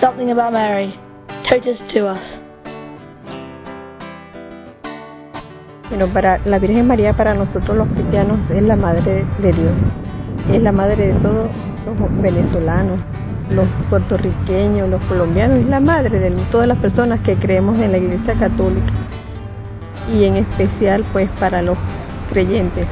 Something about Mary. Totus to us. Bueno, para la Virgen María, para nosotros los cristianos, es la Madre de Dios. Es la Madre de todos los venezolanos, los puertorriqueños, los colombianos, es la Madre de todas las personas que creemos en la Iglesia Católica. Y en especial, pues, para los creyentes.